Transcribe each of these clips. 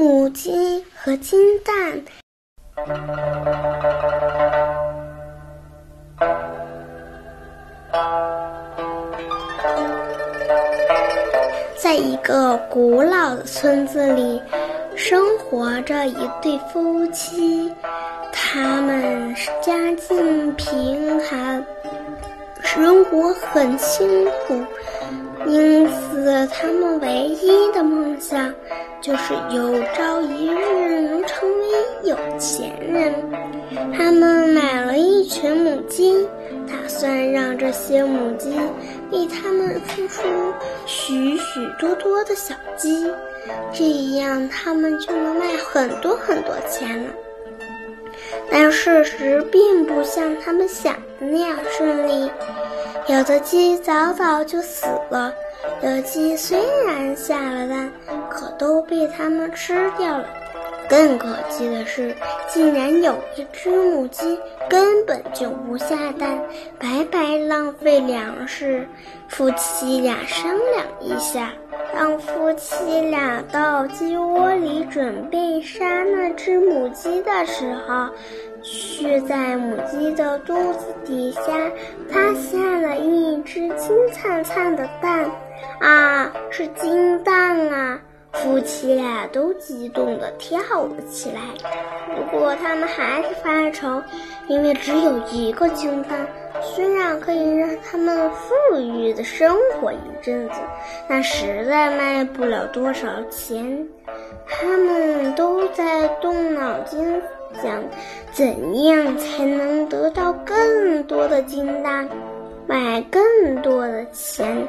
母鸡和金蛋。在一个古老的村子里，生活着一对夫妻，他们家境贫寒，生活很辛苦。因此，他们唯一的梦想就是有朝一日能成为有钱人。他们买了一群母鸡，打算让这些母鸡为他们孵出许许多多的小鸡，这样他们就能卖很多很多钱了。但事实并不像他们想的那样顺利。有的鸡早早就死了，有的鸡虽然下了蛋，可都被它们吃掉了。更可气的是，竟然有一只母鸡根本就不下蛋，白白浪费粮食。夫妻俩商量一下，当夫妻俩到鸡窝里准备杀那只母鸡的时候，却在母鸡的肚子底下发现了一只金灿灿的蛋，啊，是金蛋啊！夫妻俩都激动地跳了起来。不过他们还是发愁，因为只有一个金蛋，虽然可以让他们富裕的生活一阵子，但实在卖不了多少钱。他们都在动脑筋。想怎样才能得到更多的金蛋，买更多的钱？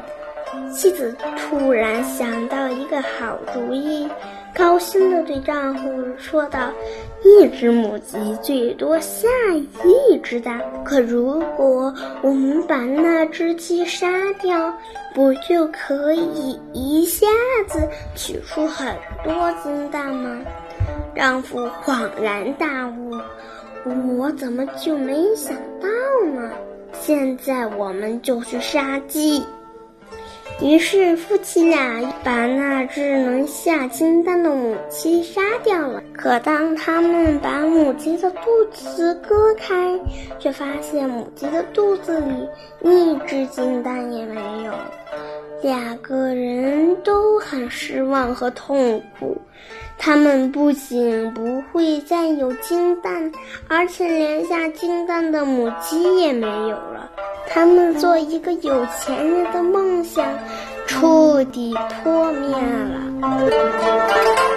妻子突然想到一个好主意，高兴地对丈夫说道：“一只母鸡最多下一只蛋，可如果我们把那只鸡杀掉，不就可以一下子取出很多金蛋吗？”丈夫恍然大悟：“我怎么就没想到呢？现在我们就去杀鸡。”于是夫妻俩把那只能下金蛋的母鸡杀掉了。可当他们把母鸡的肚子割开，却发现母鸡的肚子里一只金蛋也没有。两个人都很失望和痛苦。他们不仅不会再有金蛋，而且连下金蛋的母鸡也没有了。他们做一个有钱人的梦想彻底破灭了。